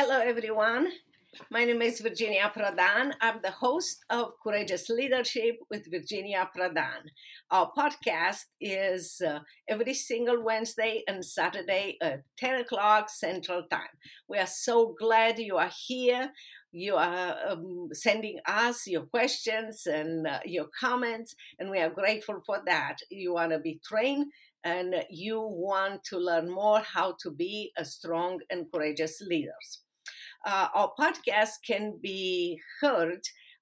Hello, everyone. My name is Virginia Prodan. I'm the host of Courageous Leadership with Virginia Prodan. Our podcast is uh, every single Wednesday and Saturday at 10 o'clock Central Time. We are so glad you are here. You are um, sending us your questions and uh, your comments, and we are grateful for that. You want to be trained and you want to learn more how to be a strong and courageous leaders. Uh, our podcast can be heard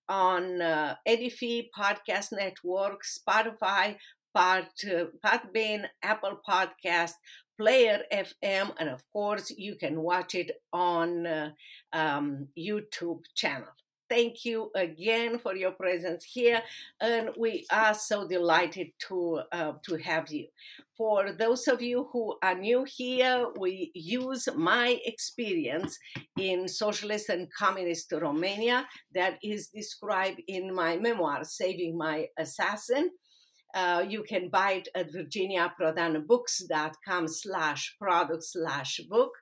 on uh, Edifi Podcast Network, Spotify, Part, uh, Podbean, Apple Podcast, Player FM, and of course, you can watch it on uh, um, YouTube channel. Thank you again for your presence here, and we are so delighted to uh, to have you. For those of you who are new here, we use my experience in socialist and communist Romania that is described in my memoir, Saving My Assassin. Uh, you can buy it at virginiaprodanbooks.com slash product slash book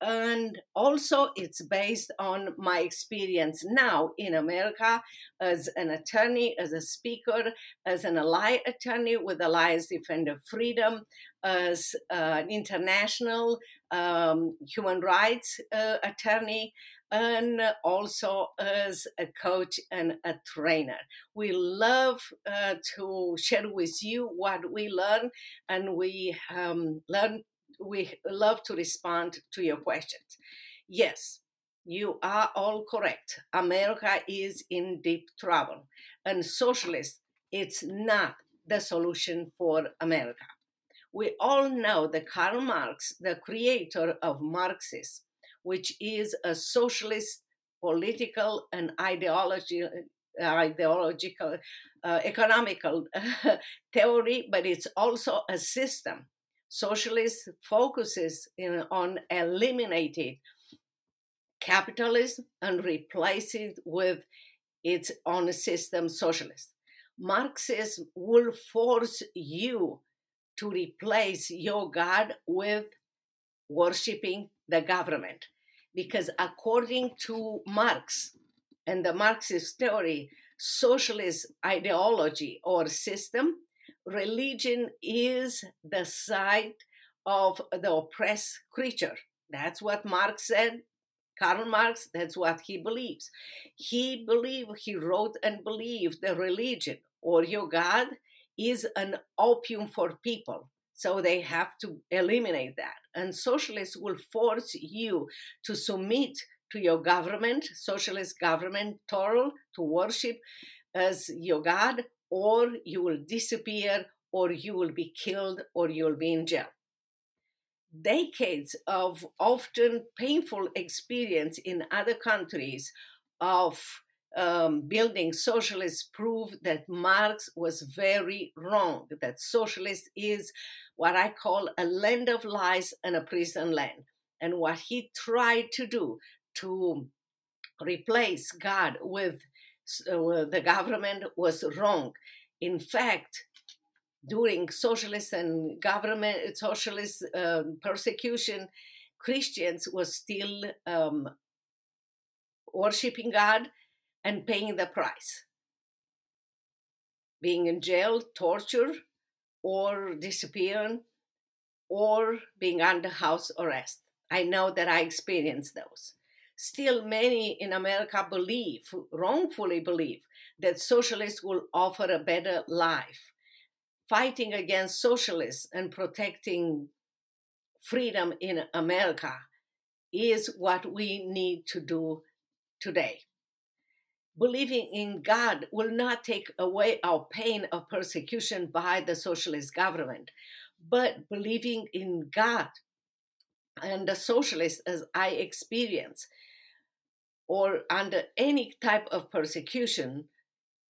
and also it's based on my experience now in America as an attorney, as a speaker, as an ally attorney with Alliance Defending Freedom, as an international um, human rights uh, attorney, and also as a coach and a trainer. We love uh, to share with you what we learn, and we um, learn we love to respond to your questions. Yes, you are all correct. America is in deep trouble, and socialist it's not the solution for America. We all know that Karl Marx, the creator of Marxism, which is a socialist political and ideology, uh, ideological, uh, economical theory, but it's also a system socialist focuses in, on eliminating capitalism and replace it with its own system socialist. Marxism will force you to replace your God with worshiping the government. Because according to Marx and the Marxist theory, socialist ideology or system religion is the side of the oppressed creature. That's what Marx said. Karl Marx, that's what he believes. He believed, he wrote and believed the religion or your God is an opium for people. So they have to eliminate that. And socialists will force you to submit to your government, socialist government, to worship as your God, or you will disappear, or you will be killed, or you'll be in jail. Decades of often painful experience in other countries of um, building socialists prove that Marx was very wrong, that socialist is what I call a land of lies and a prison land. And what he tried to do to replace God with uh, the government was wrong. In fact, during socialist and government socialist uh, persecution, Christians was still um, worshiping God and paying the price, being in jail, torture, or disappearing, or being under house arrest. I know that I experienced those. Still, many in America believe, wrongfully believe, that socialists will offer a better life fighting against socialists and protecting freedom in America is what we need to do today. Believing in God will not take away our pain of persecution by the socialist government, but believing in God and the socialists as I experience, or under any type of persecution,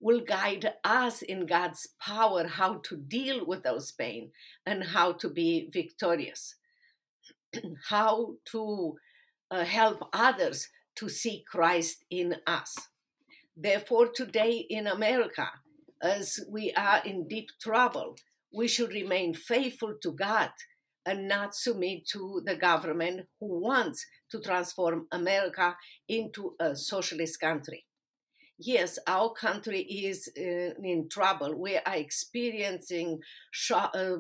will guide us in God's power how to deal with those pain and how to be victorious, how to uh, help others to see Christ in us. Therefore, today in America, as we are in deep trouble, we should remain faithful to God and not submit to the government who wants to transform America into a socialist country. Yes, our country is uh, in trouble. We are experiencing uh,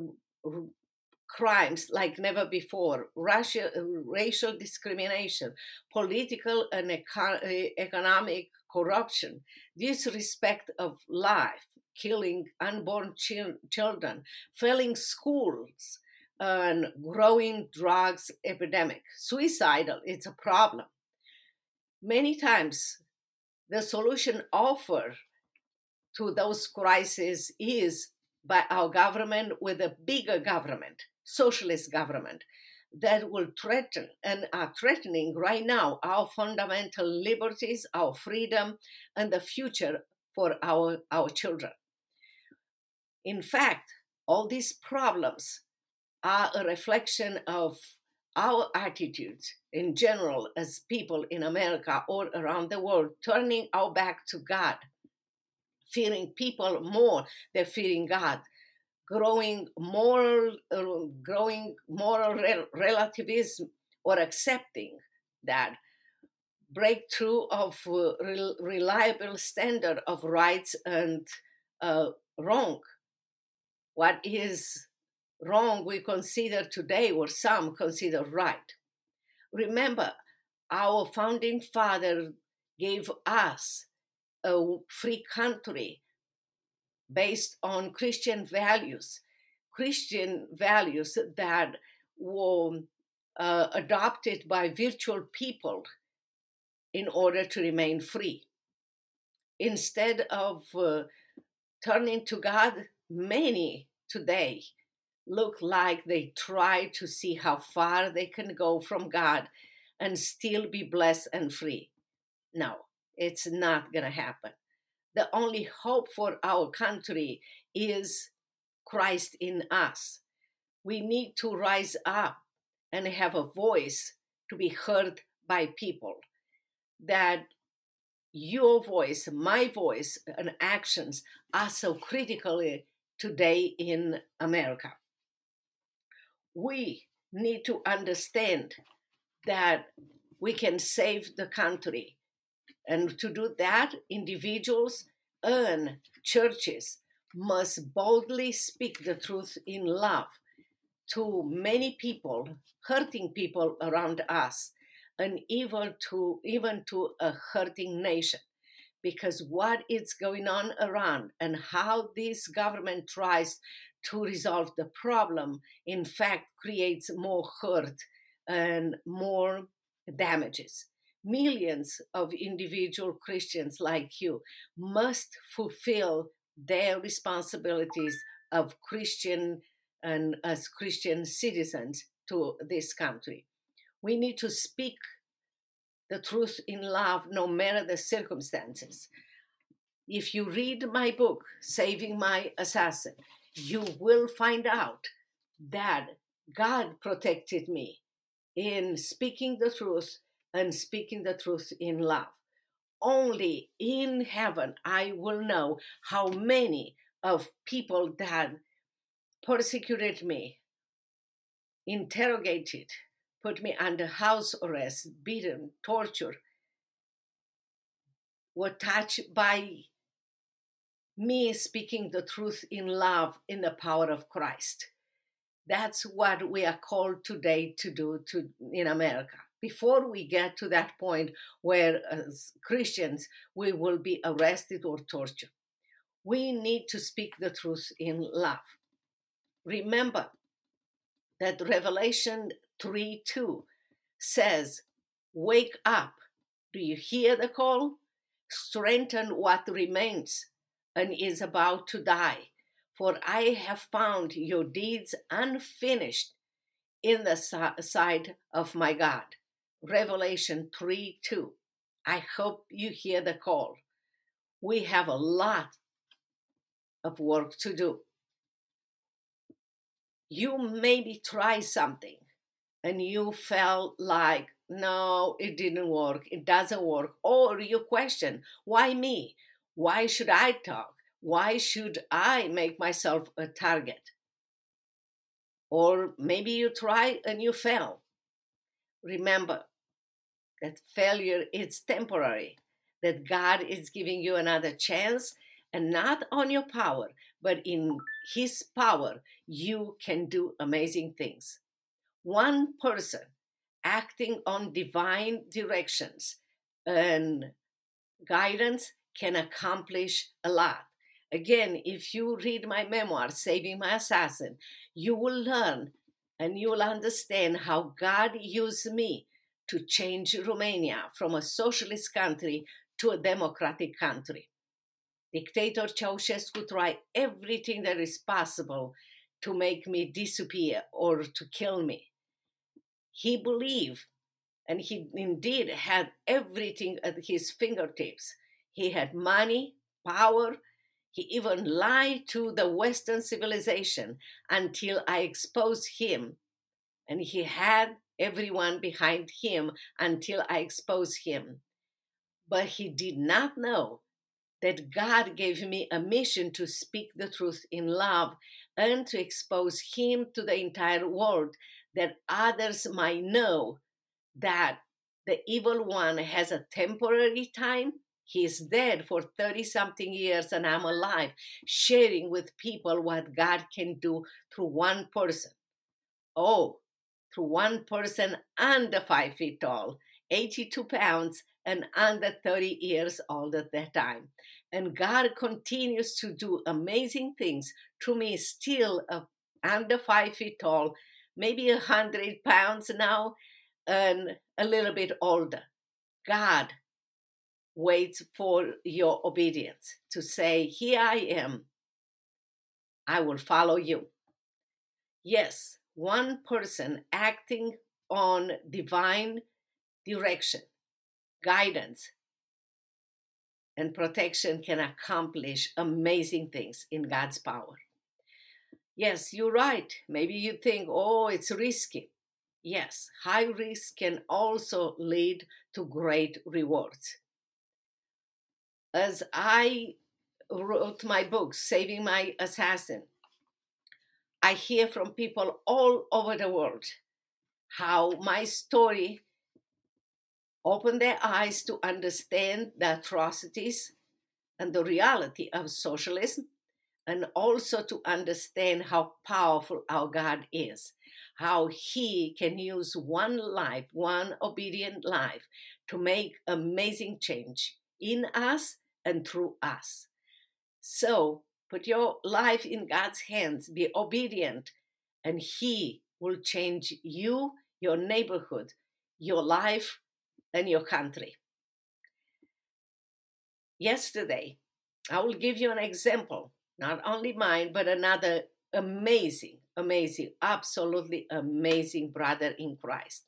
crimes like never before Russia, uh, racial discrimination, political and eco- economic corruption, disrespect of life, killing unborn children, failing schools, and growing drugs epidemic. Suicidal, it's a problem. Many times, the solution offered to those crises is by our government with a bigger government, socialist government, that will threaten and are threatening right now our fundamental liberties, our freedom, and the future for our, our children. In fact, all these problems are a reflection of our attitudes in general as people in America or around the world, turning our back to God, fearing people more than fearing God, growing moral, uh, growing moral rel- relativism or accepting that breakthrough of uh, re- reliable standard of rights and uh, wrong. What is wrong we consider today, or some consider right. Remember, our founding father gave us a free country based on Christian values, Christian values that were uh, adopted by virtual people in order to remain free. Instead of uh, turning to God, many today look like they try to see how far they can go from God and still be blessed and free. No, it's not going to happen. The only hope for our country is Christ in us. We need to rise up and have a voice to be heard by people. That your voice, my voice, and actions are so critical eh, today in America we need to understand that we can save the country. And to do that, individuals and churches must boldly speak the truth in love to many people, hurting people around us, and even to even to a hurting nation. Because what is going on around and how this government tries to resolve the problem, in fact, creates more hurt and more damages. Millions of individual Christians like you must fulfill their responsibilities of Christian and as Christian citizens to this country. We need to speak the truth in love no matter the circumstances. If you read my book, Saving My Assassin, you will find out that God protected me in speaking the truth and speaking the truth in love. Only in heaven I will know how many of people that persecuted me, interrogated, put me under house arrest, beaten, tortured, were touched by me speaking the truth in love in the power of Christ. That's what we are called today to do to, in America. Before we get to that point where, as Christians, we will be arrested or tortured, we need to speak the truth in love. Remember that Revelation 3 2 says, Wake up. Do you hear the call? Strengthen what remains and is about to die. For I have found your deeds unfinished in the sight of my God. Revelation 3 2. I hope you hear the call. We have a lot of work to do. You maybe try something and you felt like, no, it didn't work, it doesn't work, or you question, why me? Why should I talk? Why should I make myself a target? or maybe you try and you fail. Remember that failure is temporary, that God is giving you another chance, and not on your power, but in His power, you can do amazing things. One person acting on divine directions and guidance can accomplish a lot. Again, if you read my memoir, Saving My Assassin, you will learn and you will understand how God used me to change Romania from a socialist country to a democratic country. Dictator Ceausescu tried everything that is possible to make me disappear or to kill me. He believed, and he indeed had everything at his fingertips. He had money, power, he even lied to the Western civilization until I exposed him. And he had everyone behind him until I exposed him. But he did not know that God gave me a mission to speak the truth in love and to expose him to the entire world that others might know that the evil one has a temporary time He's dead for 30 something years and I'm alive, sharing with people what God can do through one person. Oh, through one person under five feet tall, 82 pounds, and under 30 years old at that time. And God continues to do amazing things to me, still uh, under five feet tall, maybe a 100 pounds now, and a little bit older. God waits for your obedience to say, Here I am, I will follow you. Yes, one person acting on divine direction, guidance, and protection can accomplish amazing things in God's power. Yes, you're right. Maybe you think, oh, it's risky. Yes, high risk can also lead to great rewards as I wrote my book, Saving My Assassin, I hear from people all over the world how my story opened their eyes to understand the atrocities and the reality of socialism, and also to understand how powerful our God is, how He can use one life, one obedient life, to make amazing change in us and through us. So put your life in God's hands, be obedient, and He will change you, your neighborhood, your life, and your country. Yesterday, I will give you an example, not only mine, but another amazing, amazing, absolutely amazing brother in Christ.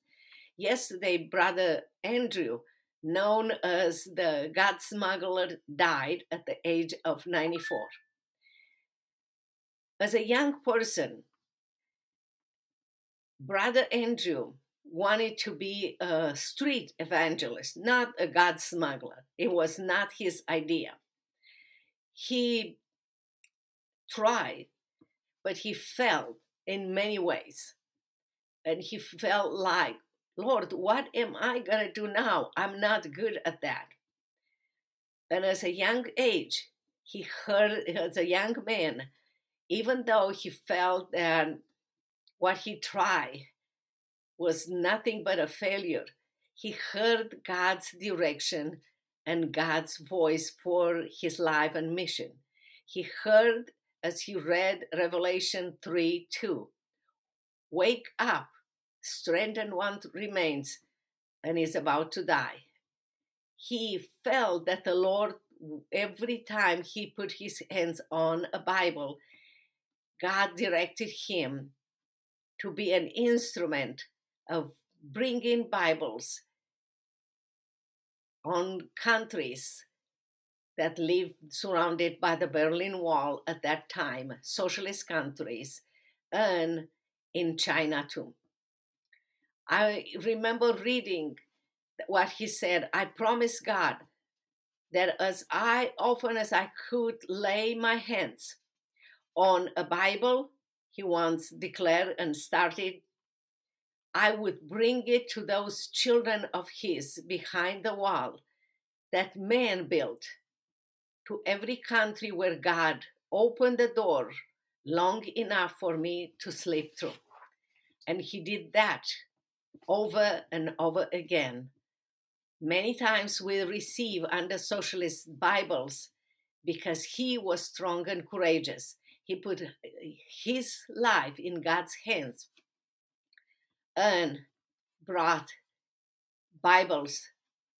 Yesterday, Brother Andrew known as the God Smuggler, died at the age of 94. As a young person, Brother Andrew wanted to be a street evangelist, not a God smuggler. It was not his idea. He tried, but he failed in many ways. And he felt like Lord, what am I going to do now? I'm not good at that. And as a young age, he heard, as a young man, even though he felt that what he tried was nothing but a failure, he heard God's direction and God's voice for his life and mission. He heard as he read Revelation 3 2 Wake up, strengthened one remains and is about to die. He felt that the Lord, every time he put his hands on a Bible, God directed him to be an instrument of bringing Bibles on countries that lived surrounded by the Berlin Wall at that time, socialist countries, and in China too. I remember reading what he said I promise God that as I often as I could lay my hands on a Bible, he once declared and started, I would bring it to those children of his behind the wall that man built, to every country where God opened the door long enough for me to sleep through. And he did that over and over again. Many times we receive under socialist Bibles because he was strong and courageous. He put uh, his life in God's hands and brought Bibles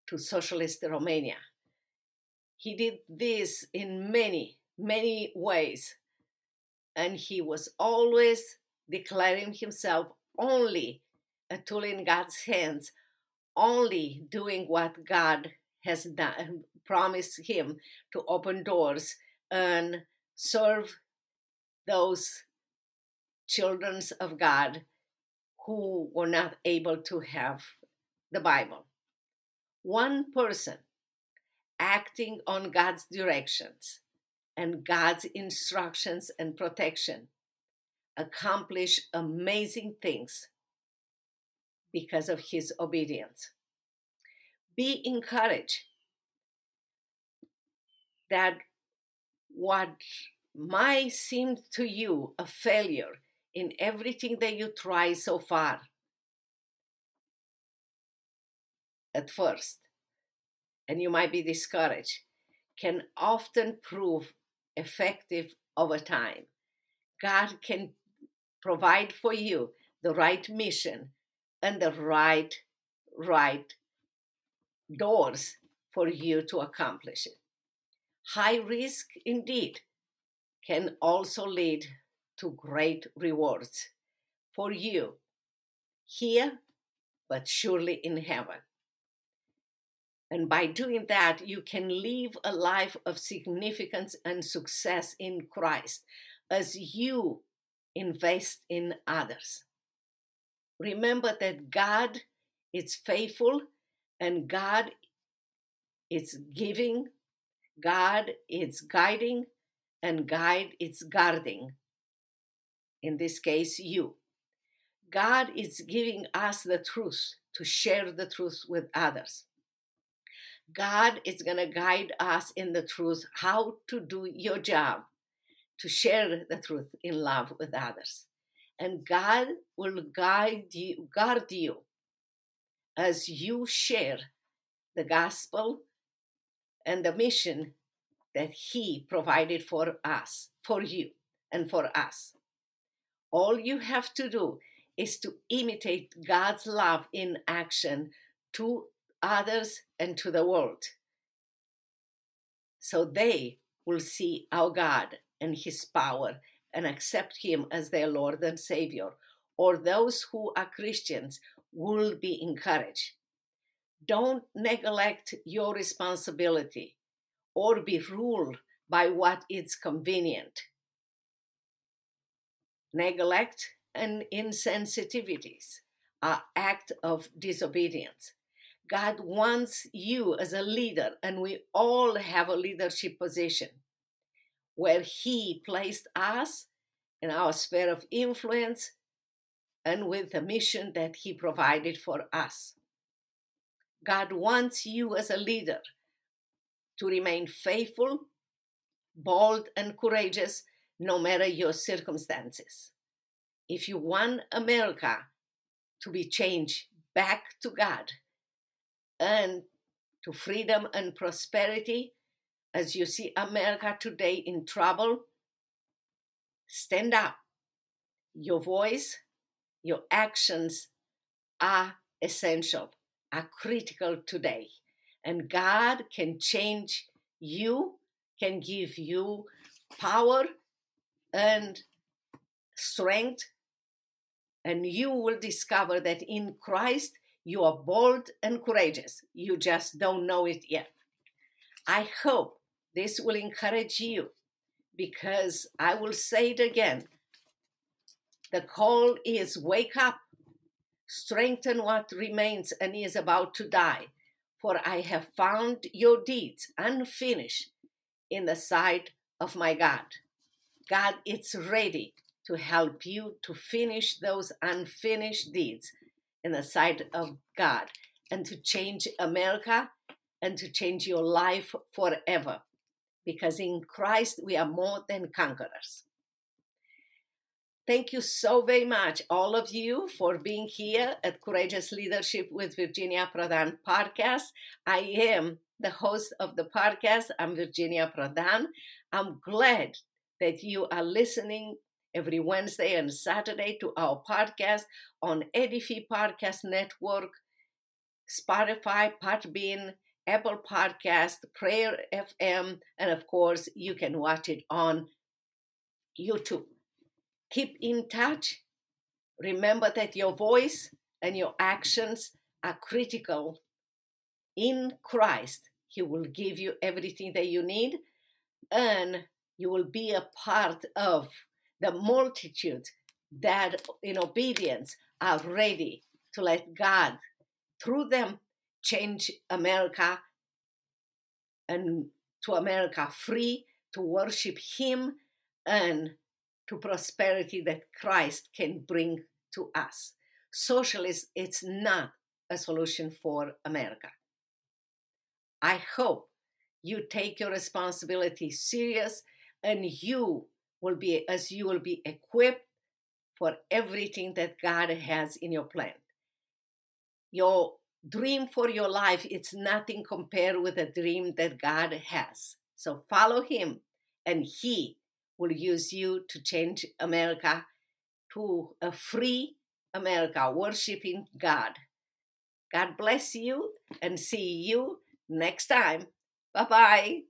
to socialist Romania. He did this in many, many ways, and he was always declaring himself only Uh, a tool in God's hands, only doing what God has done, promised him to open doors and serve those children of God who were not able to have the Bible. One person acting on God's directions and God's instructions and protection accomplish amazing things because of his obedience. Be encouraged that what might seem to you a failure in everything that you try so far at first, and you might be discouraged, can often prove effective over time. God can provide for you the right mission and the right right doors for you to accomplish it. High risk indeed can also lead to great rewards for you here, but surely in heaven. And by doing that, you can live a life of significance and success in Christ as you invest in others. Remember that God is faithful and God is giving, God is guiding, and guide is guarding. In this case, you. God is giving us the truth to share the truth with others. God is going to guide us in the truth how to do your job, to share the truth in love with others. And God will guide you, guard you as you share the gospel and the mission that He provided for us, for you, and for us. All you have to do is to imitate God's love in action to others and to the world. So they will see our God and His power and accept Him as their Lord and Savior, or those who are Christians will be encouraged. Don't neglect your responsibility or be ruled by what is convenient. Neglect and insensitivities are acts of disobedience. God wants you as a leader, and we all have a leadership position where He placed us in our sphere of influence and with the mission that He provided for us. God wants you as a leader to remain faithful, bold, and courageous no matter your circumstances. If you want America to be changed back to God, and to freedom and prosperity. As you see America today in trouble, stand up. Your voice, your actions are essential, are critical today. And God can change you, can give you power and strength. And you will discover that in Christ you are bold and courageous. You just don't know it yet. I hope this will encourage you because I will say it again. The call is wake up, strengthen what remains and is about to die, for I have found your deeds unfinished in the sight of my God. God is ready to help you to finish those unfinished deeds in the sight of God and to change America and to change your life forever. Because in Christ we are more than conquerors. Thank you so very much, all of you, for being here at Courageous Leadership with Virginia Prodan podcast. I am the host of the podcast. I'm Virginia Prodan. I'm glad that you are listening every Wednesday and Saturday to our podcast on Edifi Podcast Network, Spotify, Podbean, Apple Podcast, Player FM, and of course, you can watch it on YouTube. Keep in touch. Remember that your voice and your actions are critical. In Christ, He will give you everything that you need, and you will be a part of the multitude that, in obedience, are ready to let God, through them, change America and to America free to worship Him and to prosperity that Christ can bring to us. Socialism it's not a solution for America. I hope you take your responsibility serious and you will be as you will be equipped for everything that God has in your plan. Your dream for your life it's nothing compared with the dream that God has. So follow him and he will use you to change America to a free America, worshiping God. God bless you and see you next time. Bye bye.